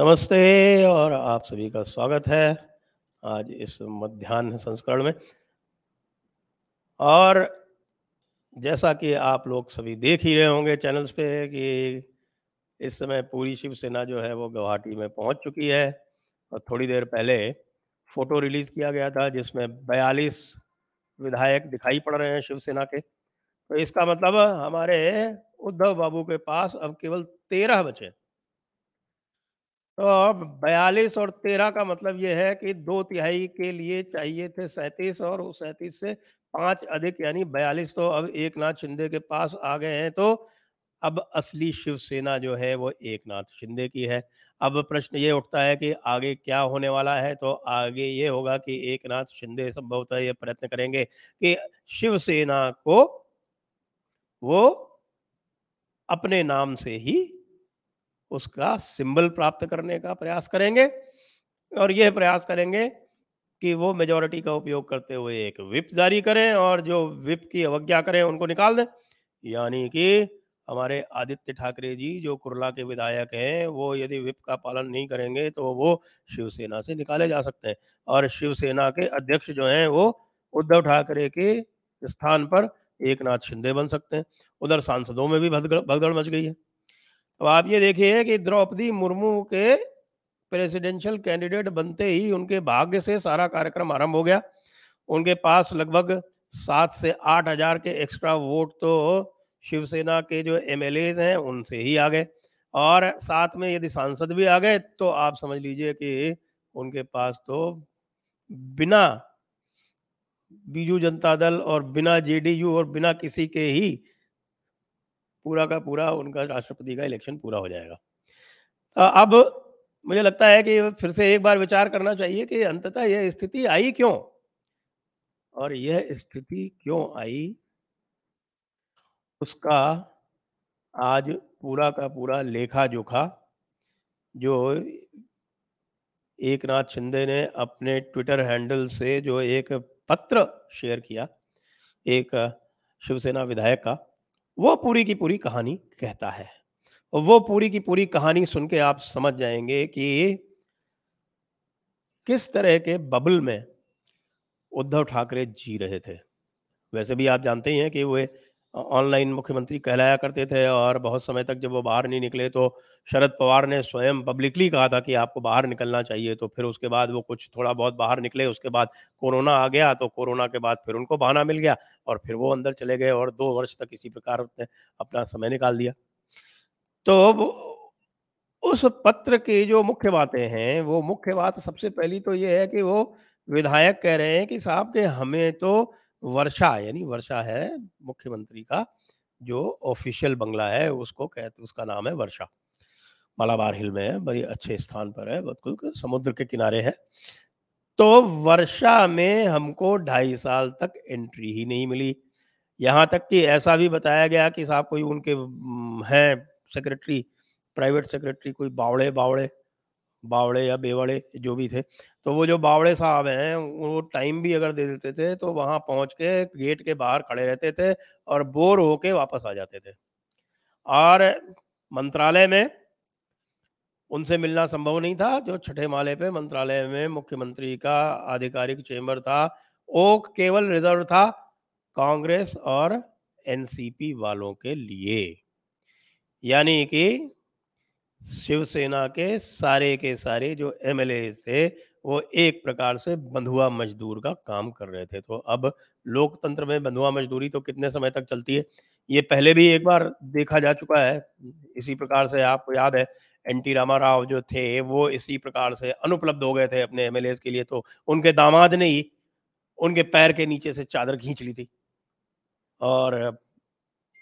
नमस्ते और आप सभी का स्वागत है आज इस मध्यान्ह संस्करण में। और जैसा कि आप लोग सभी देख ही रहे होंगे चैनल्स पे कि इस समय पूरी शिवसेना जो है वो गुवाहाटी में पहुँच चुकी है और थोड़ी देर पहले फ़ोटो रिलीज़ किया गया था जिसमें 42 विधायक दिखाई पड़ रहे हैं शिवसेना के। तो इसका मतलब हमारे उद्धव बाबू के पास अब केवल तेरह बचे। तो अब बयालीस और तेरह का मतलब ये है कि दो तिहाई के लिए चाहिए थे सैंतीस और सैंतीस से पाँच अधिक, यानी बयालीस तो अब एक नाथ शिंदे के पास आ गए हैं। तो अब असली शिवसेना जो है वो एक नाथ शिंदे की है। अब प्रश्न ये उठता है कि आगे क्या होने वाला है? तो आगे ये होगा कि एक नाथ शिंदे संभवतः ये प्रयत्न करेंगे कि शिवसेना को वो अपने नाम से ही उसका सिंबल प्राप्त करने का प्रयास करेंगे और यह प्रयास करेंगे कि वो मेजोरिटी का उपयोग करते हुए एक विप जारी करें और जो विप की अवज्ञा करें उनको निकाल दें। यानी कि हमारे आदित्य ठाकरे जी, जो कुरला के विधायक हैं, वो यदि विप का पालन नहीं करेंगे तो वो शिवसेना से निकाले जा सकते हैं। और शिवसेना के अध्यक्ष जो हैं, वो उद्धव ठाकरे के स्थान पर एक नाथ शिंदे बन सकते हैं। उधर सांसदों में भी भगदड़ मच गई है। अब आप ये देखिए कि द्रौपदी मुर्मू के प्रेसिडेंशियल कैंडिडेट बनते ही उनके भाग्य से सारा कार्यक्रम आरंभ हो गया। उनके पास लगभग सात से आठ हज़ार के एक्स्ट्रा वोट तो शिवसेना के जो एम हैं, उनसे ही आ गए। और साथ में यदि सांसद भी आ गए तो आप समझ लीजिए कि उनके पास तो बिना बीजू जनता दल और बिना जेडीयू और बिना किसी के ही पूरा का पूरा उनका राष्ट्रपति का इलेक्शन पूरा हो जाएगा। अब मुझे लगता है कि फिर से एक बार विचार करना चाहिए कि अंततः यह स्थिति आई क्यों? और यह स्थिति क्यों आई? उसका आज पूरा का पूरा लेखा जोखा जो एक नाथ शिंदे ने अपने ट्विटर हैंडल से जो एक पत्र शेयर किया, एक शिवसेना विधायक का वो पूरी की पूरी कहानी कहता है। और वो पूरी की पूरी कहानी सुन के आप समझ जाएँगे कि किस तरह के बबल में उद्धव ठाकरे जी रहे थे। वैसे भी आप जानते ही हैं कि वे ऑनलाइन मुख्यमंत्री कहलाया करते थे और बहुत समय तक जब वो बाहर नहीं निकले तो शरद पवार ने स्वयं पब्लिकली कहा था कि आपको बाहर निकलना चाहिए तो फिर उसके बाद वो कुछ थोड़ा बहुत बाहर निकले, उसके बाद कोरोना आ गया तो कोरोना के बाद फिर उनको बहाना मिल गया और फिर वो अंदर चले गए और दो वर्ष तक इसी प्रकार उसने अपना समय निकाल दिया। तो उस पत्र की जो मुख्य बातें हैं, वो मुख्य बात सबसे पहली तो ये है कि वो विधायक कह रहे हैं कि साहब के हमें तो वर्षा, यानी वर्षा है मुख्यमंत्री का, जो ऑफिशियल बंगला है, उसको कहते उसका नाम है वर्षा। मालाबार हिल में है, बड़ी अच्छे स्थान पर है, बिल्कुल समुद्र के किनारे है। तो वर्षा में हमको ढाई साल तक एंट्री ही नहीं मिली। यहाँ तक कि ऐसा भी बताया गया कि साहब कोई उनके हैं, सेक्रेटरी, प्राइवेट सेक्रेटरी, कोई बावड़े बावड़े बावड़े या बेवड़े जो भी थे तो वो जो बावड़े साहब हैं, वो टाइम भी अगर दे देते थे तो वहाँ पहुँच के गेट के बाहर खड़े रहते थे और बोर होके वापस आ जाते थे। और मंत्रालय में उनसे मिलना संभव नहीं था, जो छठे माले पे मंत्रालय में मुख्यमंत्री का आधिकारिक चेंबर था, वो केवल रिज़र्व था कांग्रेस और एनसीपी वालों के लिए। यानी कि शिवसेना के सारे के सारे जो एमएलए थे, वो एक प्रकार से बंधुआ मजदूर का काम कर रहे थे। तो अब लोकतंत्र में बंधुआ मजदूरी तो कितने समय तक चलती है, ये पहले भी एक बार देखा जा चुका है। इसी प्रकार से आपको याद है एन टी रामाराव जो थे, वो इसी प्रकार से अनुपलब्ध हो गए थे अपने एम के लिए। तो उनके दामाद ने ही उनके पैर के नीचे से चादर खींच ली थी और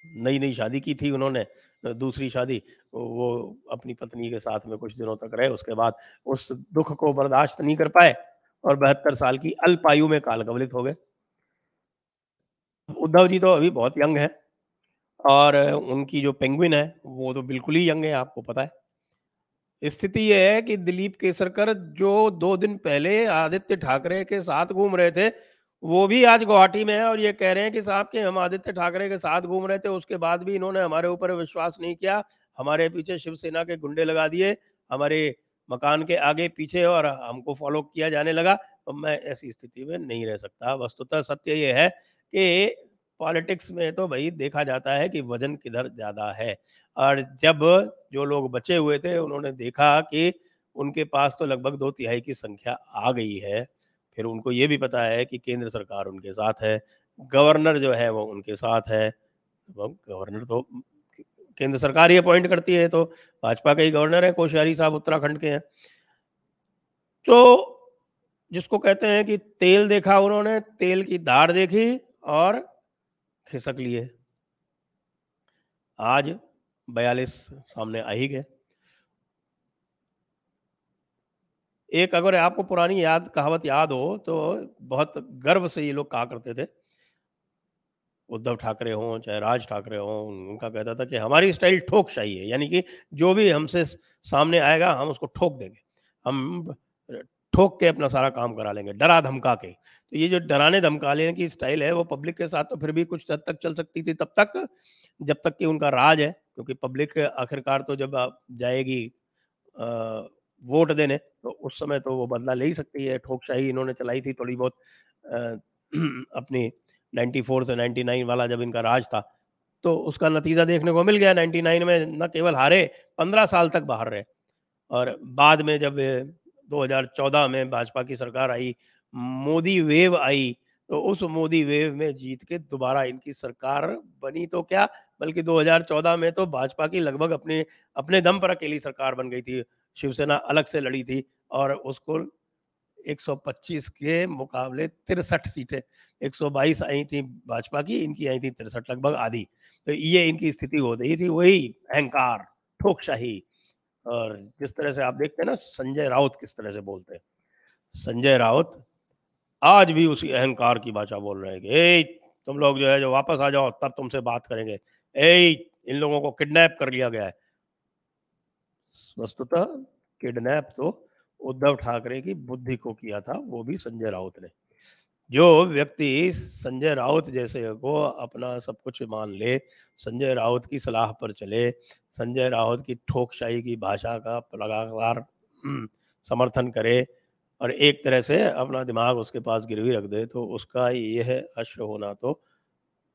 नई नई शादी की थी उन्होंने। दूसरी शादी, वो अपनी पत्नी के साथ में कुछ दिनों तक रहे, उसके बाद उस दुख को बर्दाश्त नहीं कर पाए और बहत्तर साल की अल्पायु में काल कवलित हो गए। उद्धव जी तो अभी बहुत यंग है और उनकी जो पेंगुइन है, वो तो बिल्कुल ही यंग है, आपको पता है। स्थिति यह है कि दिलीप केसरकर जो दो दिन पहले आदित्य ठाकरे के साथ घूम रहे थे वो भी आज गुवाहाटी में है और ये कह रहे हैं कि साहब के हम आदित्य ठाकरे के साथ घूम रहे थे, उसके बाद भी इन्होंने हमारे ऊपर विश्वास नहीं किया। हमारे पीछे शिवसेना के गुंडे लगा दिए, हमारे मकान के आगे पीछे और हमको फॉलो किया जाने लगा। तो मैं ऐसी स्थिति में नहीं रह सकता। वस्तुतः सत्य ये है कि पॉलिटिक्स में तो भाई देखा जाता है कि वज़न किधर ज़्यादा है। और जब जो लोग बचे हुए थे, उन्होंने देखा कि उनके पास तो लगभग दो तिहाई की संख्या आ गई है। फिर उनको ये भी पता है कि केंद्र सरकार उनके साथ है, गवर्नर जो है वो उनके साथ है। गवर्नर तो केंद्र सरकार ही अपॉइंट करती है तो भाजपा के ही गवर्नर है, कोश्यारी साहब उत्तराखंड के हैं। तो जिसको कहते हैं कि तेल देखा उन्होंने, तेल की धार देखी और खिसक लिए। आज बयालीस सामने आ ही गए। एक अगर आपको पुरानी याद कहावत याद हो तो बहुत गर्व से ये लोग कहा करते थे। उद्धव ठाकरे हों चाहे राज ठाकरे हों उनका कहता था कि हमारी स्टाइल ठोक चाहिए यानी कि जो भी हमसे सामने आएगा हम उसको ठोक देंगे। हम ठोक के अपना सारा काम करा लेंगे डरा धमका के। तो ये जो डराने धमकाने की स्टाइल है वो पब्लिक के साथ तो फिर भी कुछ हद तक चल सकती थी तब तक जब तक कि उनका राज है क्योंकि पब्लिक आखिरकार तो जब जाएगी आ, वोट देने तो उस समय तो वो बदला ले ही सकती है। ठोकशाही इन्होंने चलाई थी थोड़ी बहुत अपनी 94 से 99 वाला जब इनका राज था तो उसका नतीजा देखने को मिल गया। 99 में न केवल हारे 15 साल तक बाहर रहे। और बाद में जब 2014 में भाजपा की सरकार आई, मोदी वेव आई तो उस मोदी वेव में जीत के दोबारा इनकी सरकार बनी तो क्या? बल्कि 2014 में तो भाजपा की लगभग अपने अपने दम पर अकेली सरकार बन गई थी। शिवसेना अलग से लड़ी थी और उसको 125 के मुकाबले तिरसठ सीटें 122 आई थी भाजपा की, इनकी आई थी तिरसठ, लगभग आधी। तो ये इनकी स्थिति हो रही थी, वही अहंकार, ठोकशाही। और जिस तरह से आप देखते हैं ना, संजय राउत किस तरह से बोलते हैं। संजय राउत आज भी उसी अहंकार की भाषा बोल रहे हैं कि तुम लोग जो है, जो वापस आ जाओ, तब तुमसे बात करेंगे। ए, इन लोगों को किडनैप कर लिया गया है। वस्तुतः किडनैप तो उद्धव ठाकरे की बुद्धि को किया था वो भी संजय राउत ने। जो व्यक्ति संजय राउत जैसे को अपना सब कुछ मान ले संजय राउत की सलाह पर चले संजय राउत की ठोकशाही की भाषा का लगातार हम्म, समर्थन करे और एक तरह से अपना दिमाग उसके पास गिरवी रख दे तो उसका यह अश्र होना तो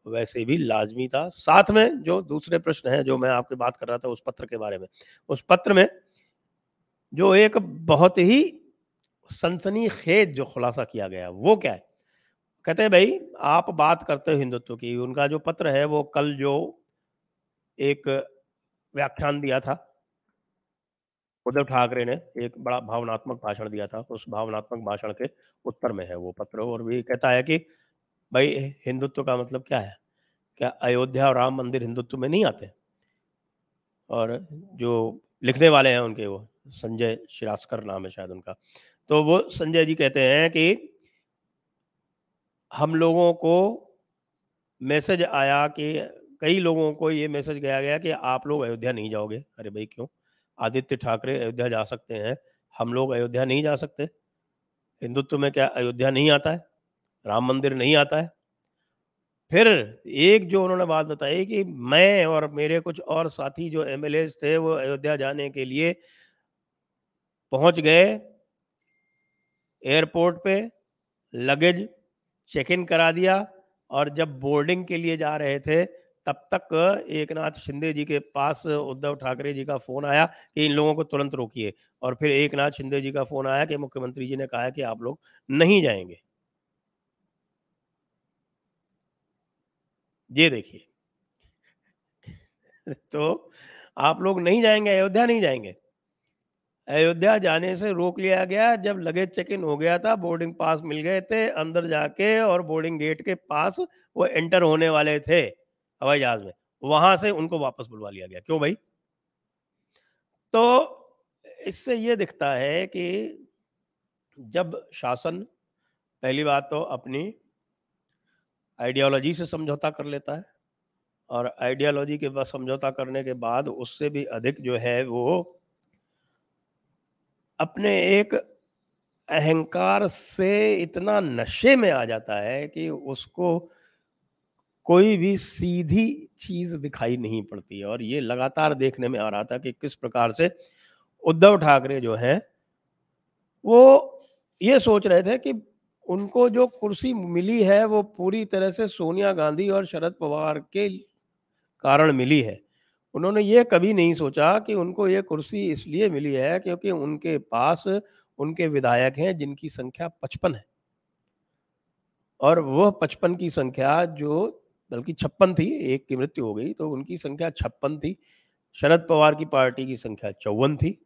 वैसे भी लाजमी था। साथ में जो दूसरे प्रश्न है, जो मैं आपके बात कर रहा था उस पत्र के बारे में, उस पत्र में जो एक बहुत ही सनसनी खेज जो खुलासा किया गया, वो क्या है? कहते हैं, भाई, आप बात करते हो हिंदुत्व की, उनका जो पत्र है, वो कल जो एक व्याख्यान दिया था, उद्धव ठाकरे ने, एक बड़ा भावनात्मक भाषण दिया था, उस भावनात्मक भाषण के उत्तर में है वो पत्र, और भी कहता है कि भाई, हिंदुत्व का मतलब क्या है? क्या अयोध्या और राम मंदिर हिंदुत्व में नहीं आते? और जो लिखने वाले हैं उनके वो, संजय शिरास्कर नाम है शायद उनका। तो वो संजय जी कहते हैं कि हम लोगों को मैसेज आया कि, कई लोगों को ये मैसेज गया गया कि आप लोग अयोध्या नहीं जाओगे। अरे भाई क्यों? आदित्य ठाकरे अयोध्या जा सकते हैं। हम लोग अयोध्या नहीं जा सकते। हिंदुत्व में क्या अयोध्या नहीं आता है? राम मंदिर नहीं आता है। फिर एक जो उन्होंने बात बताई कि मैं और मेरे कुछ और साथी जो एम थे, वो अयोध्या जाने के लिए पहुँच गए। एयरपोर्ट पे लगेज चेक इन करा दिया और जब बोर्डिंग के लिए जा रहे थे, तब तक एक नाथ शिंदे जी के पास उद्धव ठाकरे जी का फ़ोन आया कि इन लोगों को तुरंत रोकिए। और फिर एक नाथ शिंदे जी का फ़ोन आया कि मुख्यमंत्री जी ने कहा कि आप लोग नहीं जाएँगे। ये देखिए। तो आप लोग नहीं जाएँगे, अयोध्या नहीं जाएँगे। अयोध्या जाने से रोक लिया गया, जब लगेज चेक इन हो गया था, बोर्डिंग पास मिल गए थे, अंदर जाके और बोर्डिंग गेट के पास वो एंटर होने वाले थे, हवाई जहाज़ में। वहाँ से उनको वापस बुलवा लिया गया। क्यों भाई? तो इससे ये दिखता है कि जब शासन, पहली बात तो अपनी आइडियोलॉजी से समझौता कर लेता है और आइडियोलॉजी के बाद समझौता करने के बाद उससे भी अधिक जो है वो अपने एक अहंकार से इतना नशे में आ जाता है कि उसको कोई भी सीधी चीज़ दिखाई नहीं पड़ती और ये लगातार देखने में आ रहा था कि किस प्रकार से उद्धव ठाकरे जो है वो ये सोच रहे थे कि उनको जो कुर्सी मिली है, वो पूरी तरह से सोनिया गांधी और शरद पवार के कारण मिली है। उन्होंने ये कभी नहीं सोचा कि उनको ये कुर्सी इसलिए मिली है क्योंकि उनके पास उनके विधायक हैं, जिनकी संख्या पचपन है। और वह पचपन की संख्या जो बल्कि छप्पन थी, एक की मृत्यु हो गई तो उनकी संख्या छप्पन थी, शरद पवार की पार्टी की संख्या चौवन थी,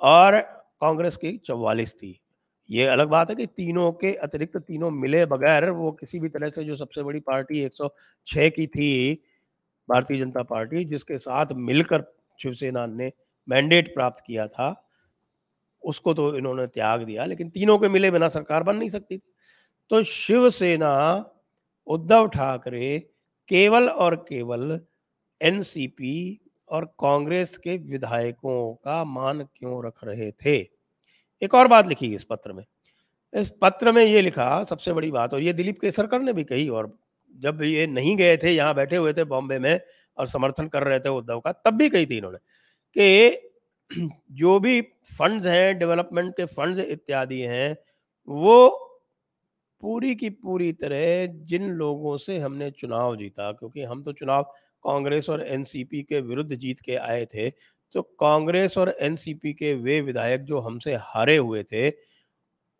और कांग्रेस की चौवालीस थी। ये अलग बात है कि तीनों के अतिरिक्त तीनों मिले बगैर वो किसी भी तरह से जो सबसे बड़ी पार्टी 106 की थी, भारतीय जनता पार्टी, जिसके साथ मिलकर शिवसेना ने मैंडेट प्राप्त किया था, उसको तो इन्होंने त्याग दिया, लेकिन तीनों के मिले बिना सरकार बन नहीं सकती थी। तो शिवसेना, उद्धव ठाकरे, केवल और केवल एनसीपी और कांग्रेस के विधायकों का मान क्यों रख रहे थे? एक और बात लिखी इस पत्र में। इस पत्र में ये लिखा, सबसे बड़ी बात, और ये दिलीप केसरकर ने भी कही, और जब ये नहीं गए थे, यहाँ बैठे हुए थे बॉम्बे में, और समर्थन कर रहे थे उद्धव का, तब भी कही थी इन्होंने कि जो भी फंड्स हैं डेवलपमेंट के फंड्स इत्यादि हैं, वो पूरी की पूरी तरह जिन लोगों से हमने चुनाव जीता, क्योंकि हम तो चुनाव कांग्रेस और एनसीपी के विरुद्ध जीत के आए थे तो कांग्रेस और एनसीपी के वे विधायक जो हमसे हारे हुए थे,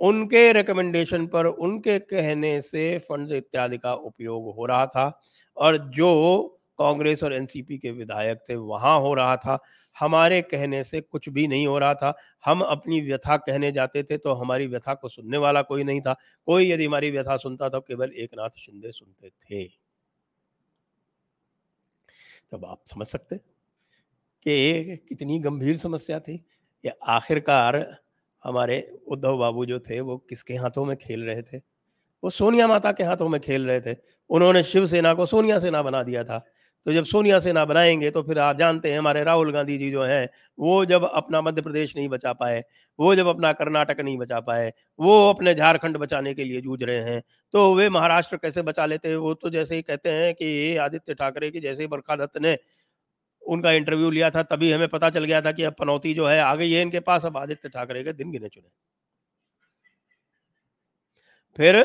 उनके रिकमेंडेशन पर, उनके कहने से फंड्स इत्यादि का उपयोग हो रहा था और जो कांग्रेस और एनसीपी के विधायक थे, वहाँ हो रहा था। हमारे कहने से कुछ भी नहीं हो रहा था। हम अपनी व्यथा कहने जाते थे तो हमारी व्यथा को सुनने वाला कोई नहीं था। कोई यदि हमारी व्यथा सुनता तो केवल एक नाथ शिंदे सुनते थे। तब आप समझ सकते कि कितनी गंभीर समस्या थी। या आखिरकार हमारे उद्धव बाबू जो थे, वो किसके हाथों में खेल रहे थे? वो सोनिया माता के हाथों में खेल रहे थे। उन्होंने शिवसेना को सोनिया सेना बना दिया था। तो जब सोनिया सेना बनाएँगे तो फिर आप जानते हैं हमारे राहुल गांधी जी जो हैं, वो जब अपना मध्य प्रदेश नहीं बचा पाए, वो जब अपना कर्नाटक नहीं बचा पाए, वो अपने झारखंड बचाने के लिए जूझ रहे हैं तो वे महाराष्ट्र कैसे बचा लेते हैं? वो तो जैसे ही कहते हैं कि आदित्य ठाकरे की, जैसे ही बरखा दत्त ने उनका इंटरव्यू लिया था, तभी हमें पता चल गया था कि अब पनौती जो है आ गई है इनके पास, अब आदित्य ठाकरे के दिन गिने चुने। फिर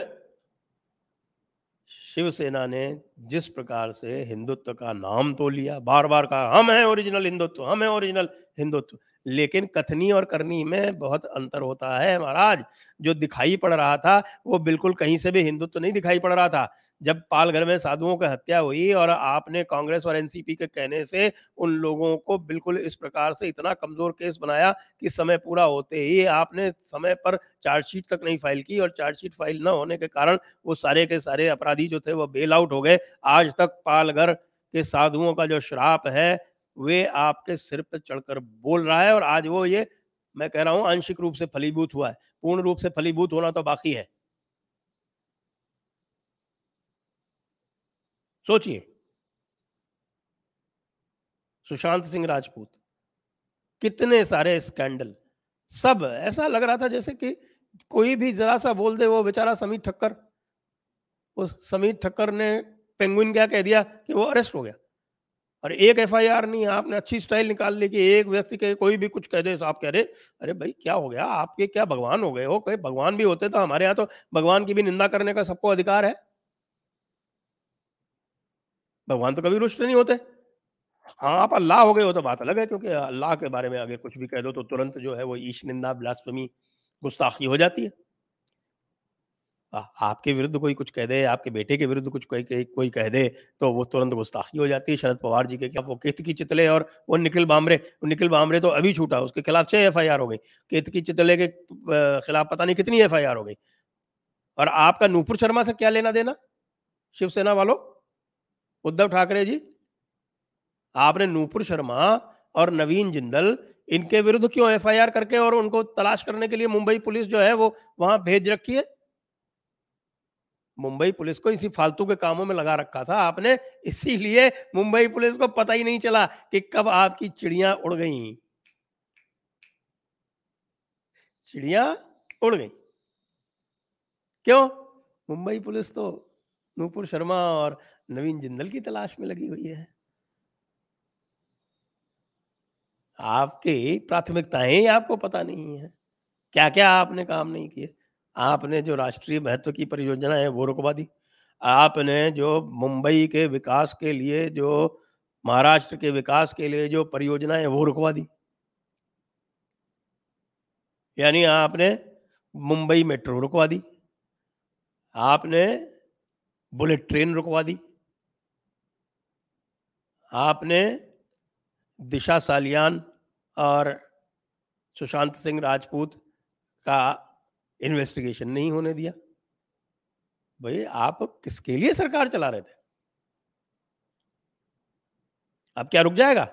शिवसेना ने जिस प्रकार से हिंदुत्व का नाम तो लिया बार बार कहा, हम हैं ओरिजिनल हिंदुत्व, हम हैं ओरिजिनल हिंदुत्व। लेकिन कथनी और करनी में बहुत अंतर होता है महाराज। जो दिखाई पड़ रहा था, वो बिल्कुल कहीं से भी हिंदुत्व नहीं दिखाई पड़ रहा था। जब पालघर में साधुओं की हत्या हुई और आपने कांग्रेस और एनसीपी के कहने से उन लोगों को बिल्कुल इस प्रकार से इतना कमज़ोर केस बनाया कि समय पूरा होते ही आपने समय पर चार्जशीट तक नहीं फ़ाइल की और चार्जशीट फ़ाइल न होने के कारण वो सारे के सारे अपराधी जो थे वो बेल आउट हो गए आज तक पालघर के साधुओं का जो श्राप है, वे आपके सिर पर चढ़कर बोल रहा है और आज वो ये, मैं कह रहा हूँ, आंशिक रूप से फलीभूत हुआ है। पूर्ण रूप से फलीभूत होना तो बाकी है। सोचिए। सुशांत सिंह राजपूत, कितने सारे स्कैंडल। सब ऐसा लग रहा था जैसे कि कोई भी जरा सा बोल दे, वो बेचारा समीर ठक्कर उस समीत ठक्कर ने पेंगुइन क्या कह दिया कि वो अरेस्ट हो गया। और एक एफआईआर नहीं, आपने अच्छी स्टाइल निकाल ली कि एक व्यक्ति के कोई भी कुछ कह दे तो आप कह रहे, अरे भाई, क्या हो गया? आपके क्या भगवान हो गए हो? कोई भगवान भी होते तो हमारे यहाँ तो भगवान की भी निंदा करने का सबको अधिकार है? भगवान तो कभी रुष्ट नहीं होते। हाँ आप अल्लाह हो गए हो तो बात अलग है, क्योंकि अल्लाह के बारे में अगर कुछ भी कह दो तो तुरंत जो है वो ईश निंदा ब्लास्टमी गुस्ताखी हो जाती है। आपके विरुद्ध कोई कुछ कह दे, आपके बेटे के विरुद्ध कुछ कोई कोई कह दे तो वो तुरंत गुस्ताखी हो जाती है, शरद पवार जी के क्या वो केतकी चितले और वो निखिल बामरे निखिल बामरे तो अभी छूटा, उसके खिलाफ छह एफ़ हो गई। केतकी चितले के खिलाफ पता नहीं कितनी एफआईआर हो गई। और आपका नूपुर शर्मा से क्या लेना देना? शिवसेना वालों? उद्धव ठाकरे जी? आपने नूपुर शर्मा और नवीन जिंदल इनके विरुद्ध क्यों एफआईआर करके और उनको तलाश करने के लिए मुंबई पुलिस जो है वो वहाँ भेज रखी है? मुंबई पुलिस को इसी फालतू के कामों में लगा रखा था। आपने इसीलिए मुंबई पुलिस को पता ही नहीं चला कि कब आपकी चिड़िया उड़ गई। चिड़िया उड़ गई। क्यों? मुंबई पुलिस तो नूपुर शर्मा और नवीन जिंदल की तलाश में लगी हुई है। आपकी प्राथमिकताएँ आपको पता नहीं है। क्या क्या आपने काम नहीं किए? आपने जो राष्ट्रीय महत्व की परियोजना है, वो रुकवा दी। आपने जो मुंबई के विकास के लिए, जो महाराष्ट्र के विकास के लिए जो परियोजनाएँ वो रुकवा दी। यानी आपने मुंबई मेट्रो रुकवा दी। आपने बुलेट ट्रेन रुकवा दी। आपने दिशा सालियान और सुशांत सिंह राजपूत का इन्वेस्टिगेशन नहीं होने दिया। भाई, आप किसके लिए सरकार चला रहे थे? अब क्या रुक जाएगा?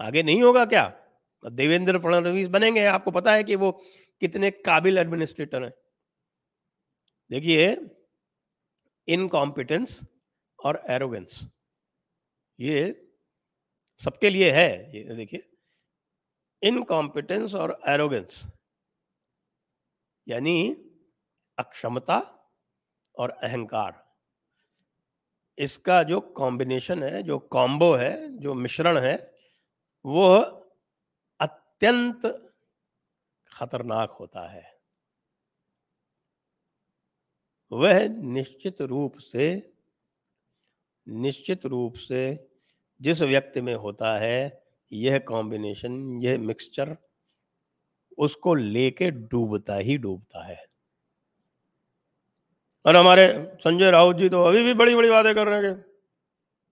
आगे नहीं होगा क्या? देवेंद्र फडणवीस बनेंगे, आपको पता है कि वो कितने काबिल एडमिनिस्ट्रेटर हैं। देखिए इनकॉम्पिटेंस और एरोगेंस ये सबके लिए है। ये देखिए इनकॉम्पिटेंस और एरोगेंस यानी अक्षमता और अहंकार। इसका जो कॉम्बिनेशन है, जो कॉम्बो है, जो मिश्रण है, वो अत्यंत खतरनाक होता है। वह निश्चित रूप से, निश्चित रूप से जिस व्यक्ति में होता है, यह कॉम्बिनेशन यह मिक्सचर उसको लेके डूबता ही डूबता है। और हमारे संजय राउत जी तो अभी भी बड़ी बड़ी बातें कर रहे हैं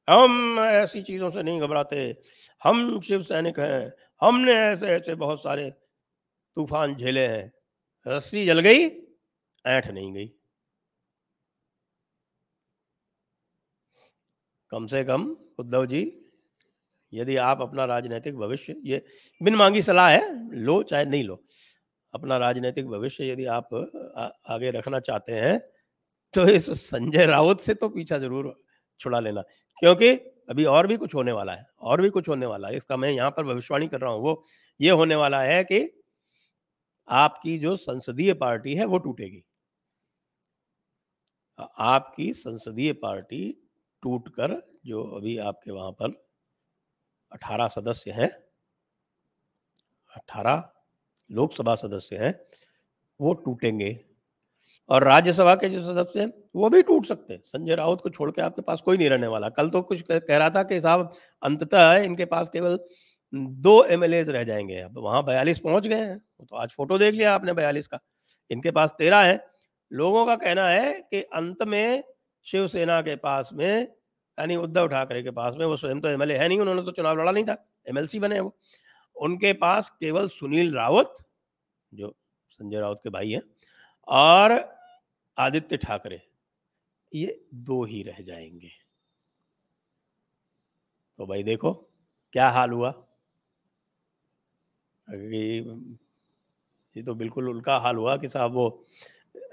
हम ऐसी चीज़ों से नहीं घबराते, हम शिव सैनिक हैं, हमने ऐसे ऐसे बहुत सारे तूफ़ान झेले हैं, रस्सी जल गई, ऐठ नहीं गई। कम से कम उद्धव जी यदि आप अपना राजनीतिक भविष्य ये बिन मांगी सलाह है लो चाहे नहीं लो। अपना राजनीतिक भविष्य यदि आप आ, आगे रखना चाहते हैं तो इस संजय राउत से तो पीछा ज़रूर छुड़ा लेना क्योंकि अभी और भी कुछ होने वाला है और भी कुछ होने वाला है। इसका मैं यहाँ पर भविष्यवाणी कर रहा हूँ वो ये होने वाला है कि आपकी जो संसदीय पार्टी है वो टूटेगी। आपकी संसदीय पार्टी टूटकर जो अभी आपके वहाँ पर अठारह सदस्य हैं। अठारह लोकसभा सदस्य हैं, वो टूटेंगे। और राज्यसभा के जो सदस्य हैं, वो भी टूट सकते हैं। संजय राउत को छोड़ के आपके पास कोई नहीं रहने वाला। कल तो कुछ कह रहा था कि साहब, अंततः इनके पास केवल दो एम रह जाएँगे। अब वहाँ बयालीस पहुँच गए हैं। तो आज फ़ोटो देख लिया आपने बयालीस का। इनके पास तेरह है। लोगों का कहना है कि अंत में शिवसेना के पास में यानी उद्धव ठाकरे के पास में, वो स्वयं तो एमएलए है नहीं, उन्होंने तो चुनाव लड़ा नहीं था एमएलसी बने वो। उनके पास केवल सुनील रावत, जो संजय रावत के भाई हैं, और आदित्य ठाकरे, ये दो ही रह जाएँगे। तो भाई देखो, क्या हाल हुआ? ये तो बिल्कुल उनका हाल हुआ कि साहब वो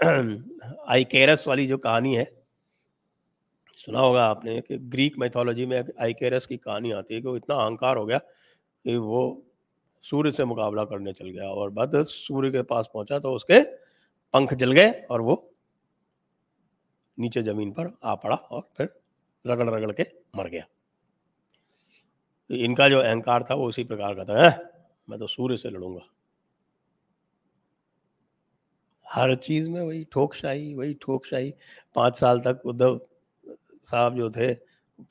आई केरस वाली जो कहानी है सुना होगा आपने कि ग्रीक मैथोलॉजी में आइकेरस की कहानी आती है कि वो इतना अहंकार हो गया कि वो सूर्य से मुकाबला करने चल गया और बाद सूर्य के पास पहुँचा तो उसके पंख जल गए और वो नीचे ज़मीन पर आ पड़ा और फिर रगड़ रगड़ के मर गया। तो इनका जो अहंकार था वो उसी प्रकार का था, है? मैं तो सूर्य से लड़ूँगा। हर चीज़ में वही ठोकशाही वही ठोकशाही। पाँच साल तक उद्धव साहब जो थे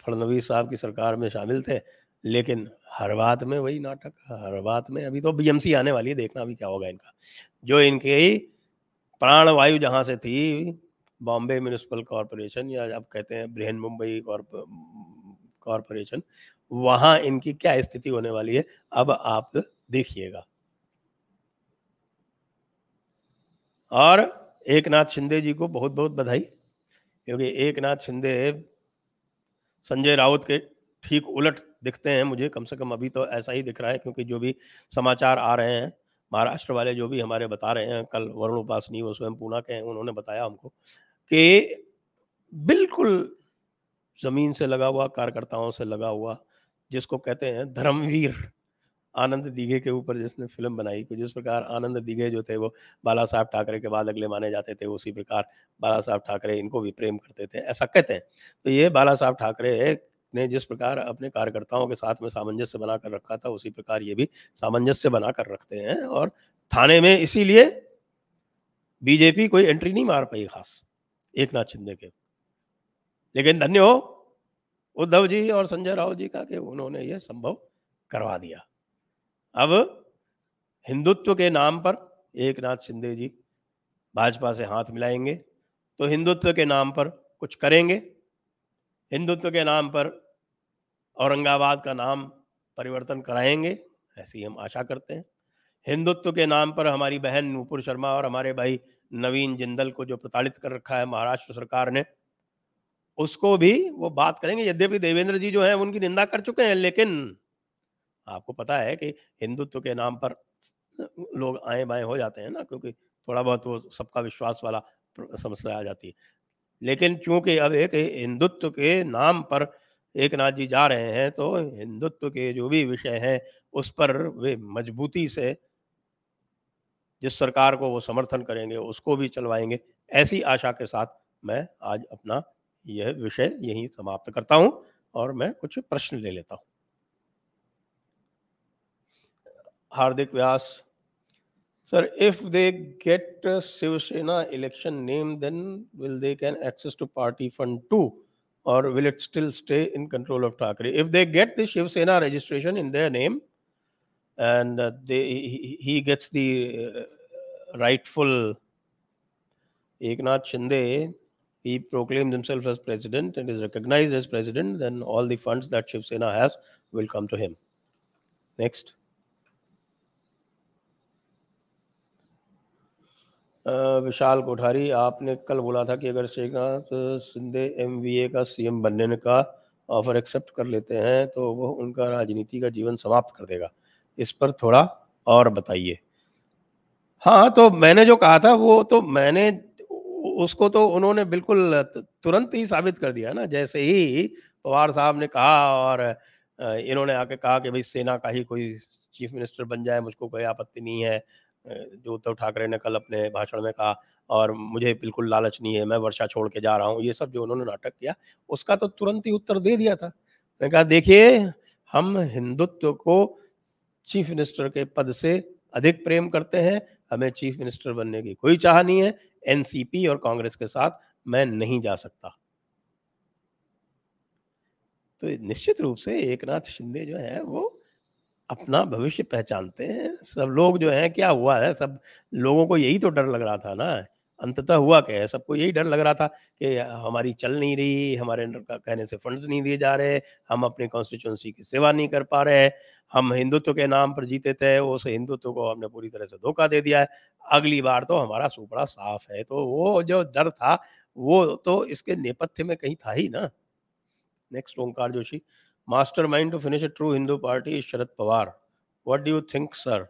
फडनवीस साहब की सरकार में शामिल थे, लेकिन हर बात में वही नाटक, हर बात में, अभी तो बीएमसी आने वाली है, देखना अभी क्या होगा इनका। जो इनके प्राण वायु जहाँ से थी, बॉम्बे म्यूनिसिपल कॉरपोरेशन या आप कहते हैं बृहन मुंबई कॉरपोरेशन, वहाँ इनकी क्या स्थिति होने वाली है, अब आप देखिएगा। और एक नाथ शिंदे जी को बहुत बहुत बधाई। क्योंकि एक नाथ शिंदे संजय राउत के ठीक उलट दिखते हैं मुझे, कम से कम अभी तो ऐसा ही दिख रहा है क्योंकि जो भी समाचार आ रहे हैं, महाराष्ट्र वाले जो भी हमारे बता रहे हैं, कल वरुण उपासनी वो स्वयं पूना के हैं, उन्होंने बताया हमको कि बिल्कुल ज़मीन से लगा हुआ, कार्यकर्ताओं से लगा हुआ, जिसको कहते हैं धर्मवीर। आनंद दीघे के ऊपर जिसने फ़िल्म बनाई कि जिस प्रकार आनंद दीघे जो थे वो बाला साहब ठाकरे के बाद अगले माने जाते थे, उसी प्रकार बाला साहब ठाकरे इनको भी प्रेम करते थे, ऐसा कहते हैं। तो ये बाला साहब ठाकरे ने जिस प्रकार अपने कार्यकर्ताओं के साथ में सामंजस्य बनाकर रखा था, उसी प्रकार ये भी सामंजस्य बनाकर रखते हैं और थाने में इसीलिए बीजेपी कोई एंट्री नहीं मार पाई खास एक नाथ शिंदे के। लेकिन धन्य हो उद्धव जी और संजय राव जी का कि उन्होंने यह संभव करवा दिया। अब हिंदुत्व के नाम पर एक नाथ शिंदे जी भाजपा से हाथ मिलाएँगे तो हिंदुत्व के नाम पर कुछ करेंगे। हिंदुत्व के नाम पर औरंगाबाद का नाम परिवर्तन कराएँगे, ऐसी हम आशा करते हैं। हिंदुत्व के नाम पर हमारी बहन नूपुर शर्मा और हमारे भाई नवीन जिंदल को जो प्रताड़ित कर रखा है महाराष्ट्र सरकार ने, उसको भी वो बात करेंगे। यद्यपि देवेंद्र जी जो है, उनकी निंदा कर चुके हैं, लेकिन आपको पता है कि हिंदुत्व के नाम पर लोग आए बाएँ हो जाते हैं ना, क्योंकि थोड़ा बहुत वो सबका विश्वास वाला समस्या आ जाती है। लेकिन चूँकि अब एक हिंदुत्व के नाम पर एक नाथ जी जा रहे हैं तो हिंदुत्व के जो भी विषय हैं, उस पर वे मजबूती से जिस सरकार को वो समर्थन करेंगे, उसको भी चलवाएँगे, ऐसी आशा के साथ मैं आज अपना यह विषय यहीं समाप्त करता हूँ और मैं कुछ प्रश्न ले लेता हूँ। Hardik Vyas. Sir, if they get a Shiv Sena election name, then will they can access to party fund too? Or will it still stay in control of Thakre? If they get the Shiv Sena registration in their name and uh, they, he, gets the uh, rightful Eknath Shinde, he proclaims himself as president and is recognized as president, then all the funds that Shiv Sena has will come to him. Next. विशाल कोठारी, आपने कल बोला था कि अगर शेखनाथ सिंधे एम का CM बनने का ऑफ़र एक्सेप्ट कर लेते हैं तो वो उनका राजनीति का जीवन समाप्त कर देगा। इस पर थोड़ा और बताइए। हाँ तो मैंने जो कहा था, वो तो मैंने उसको तो उन्होंने बिल्कुल तुरंत ही साबित कर दिया ना। जैसे ही पवार साहब ने कहा और इन्होंने आके कहा कि भाई सेना का ही कोई चीफ मिनिस्टर बन जाए, मुझको कोई आपत्ति नहीं है। जो उद्धव ठाकरे ने कल अपने भाषण में कहा, और मुझे बिल्कुल लालच नहीं है, मैं वर्षा छोड़ के जा रहा हूँ, ये सब जो उन्होंने नाटक किया, उसका तो तुरंत ही उत्तर दे दिया था। मैंने कहा, देखिए, हम हिंदुत्व को चीफ मिनिस्टर के पद से अधिक प्रेम करते हैं, हमें चीफ मिनिस्टर बनने की कोई चाह नहीं है, एनसीपी और कांग्रेस के साथ मैं नहीं जा सकता। तो निश्चित रूप से एक नाथ शिंदे जो है, वो अपना भविष्य पहचानते हैं। सब लोग जो है, क्या हुआ है? सब लोगों को यही तो डर लग रहा था ना? अंततः हुआ क्या है? सबको यही डर लग रहा था कि हमारी चल नहीं रही, हमारे कहने से फंड्स नहीं दिए जा रहे, हम अपने कॉन्स्टिट्यूंसी की सेवा नहीं कर पा रहे हम हिंदुत्व के नाम पर जीते थे, उस हिंदुत्व को हमने पूरी तरह से धोखा दे दिया है। अगली बार तो हमारा सुपड़ा साफ़ है। तो वो जो डर था, वो तो इसके नेपथ्य में कहीं था ही ना। Next Omkar Joshi. Mastermind to finish a true Hindu party is Sharad Pawar. What do you think, sir?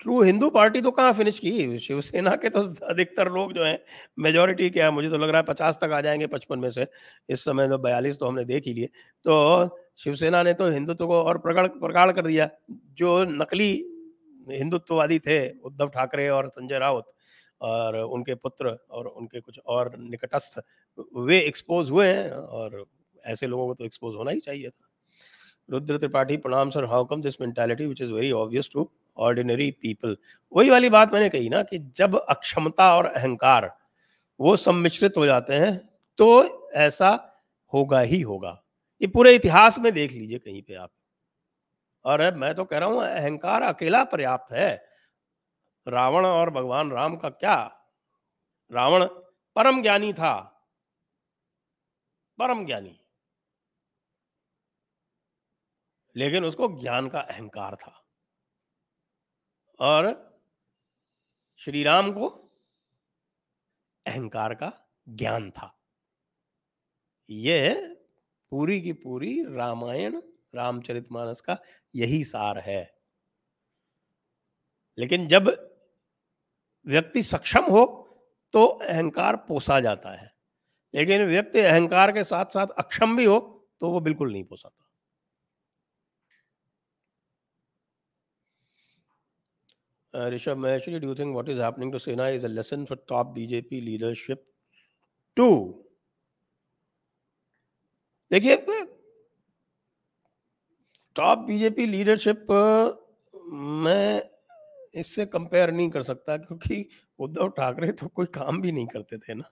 True Hindu party तो कहाँ फिनिश की? शिवसेना के तो अधिकतर लोग जो हैं मेजोरिटी क्या है। मुझे तो लग रहा है पचास तक आ जाएँगे पचपन में से। इस समय तो बयालीस तो हमने देख ही लिए। तो शिवसेना ने तो हिंदुत्व को और प्रकड़ प्रगाढ़ कर दिया। जो नकली हिंदुत्ववादी थे उद्धव ठाकरे और संजय राउत और उनके पुत्र और उनके कुछ और निकटस्थ वे एक्सपोज हुए हैं और ऐसे लोगों को तो एक्सपोज होना ही चाहिए था। रुद्र त्रिपाठी, प्रणाम sir how come this mentality which is very obvious to ordinary people वही वाली बात मैंने कही ना कि जब अक्षमता और अहंकार वो सम्मिश्रित हो जाते हैं तो ऐसा होगा ही होगा। ये पूरे इतिहास में देख लीजिए कहीं पे आप। और मैं तो कह रहा हूँ, अहंकार अकेला पर्याप्त है। रावण और भगवान राम का क्या? रावण परम ज्ञानी था। परम ज्ञानी। लेकिन उसको ज्ञान का अहंकार था। और श्री राम को अहंकार का ज्ञान था। यह पूरी की पूरी रामायण, रामचरितमानस का यही सार है। लेकिन जब व्यक्ति सक्षम हो तो अहंकार पोसा जाता है। लेकिन व्यक्ति अहंकार के साथ साथ अक्षम भी हो तो वो बिल्कुल नहीं पोसाता। Rishabh Maheshwari do think what is happening to Sena is a lesson for top BJP leadership to देखिए टॉप बीजेपी लीडरशिप मैं इससे कंपेयर नहीं कर सकता क्योंकि उद्धव ठाकरे तो कोई काम भी नहीं करते थे ना।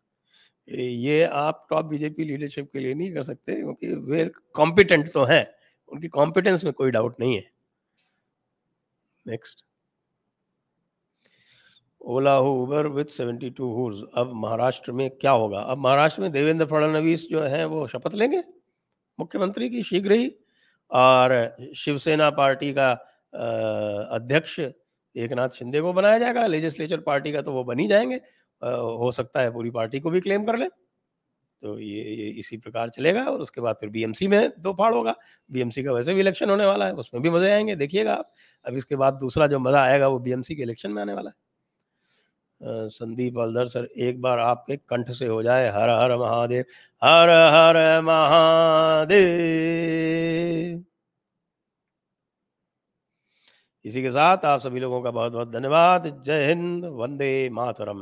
ये आप टॉप बीजेपी लीडरशिप के लिए नहीं कर सकते क्योंकि वे कॉम्पिटेंट तो हैं, उनकी कॉम्पिटेंस में कोई डाउट नहीं है। Next Ola Uber with seventy two hours अब महाराष्ट्र में क्या होगा? अब महाराष्ट्र में देवेंद्र फडणवीस जो है, वो शपथ लेंगे? मुख्यमंत्री की शीघ्र ही। और शिवसेना पार्टी का अध्यक्ष एक नाथ शिंदे को बनाया जाएगा लेजिस्लेचर पार्टी का तो वो बन जाएँगे। हो सकता है पूरी पार्टी को भी क्लेम कर ले। तो ये, ये इसी प्रकार चलेगा और उसके बाद फिर बीएमसी में दो फाड़ होगा। बीएमसी का वैसे भी इलेक्शन होने वाला है उसमें भी मज़े आएँगे देखिएगा आप। अब इसके बाद दूसरा जो मज़ा आएगा वो बीएमसी के इलेक्शन में आने वाला है। संदीप अलदर सर एक बार आपके कंठ से हो जाए हर हर महादेव हर हर महादेव। इसी के साथ आप सभी लोगों का बहुत बहुत धन्यवाद। जय हिंद वंदे मातरम।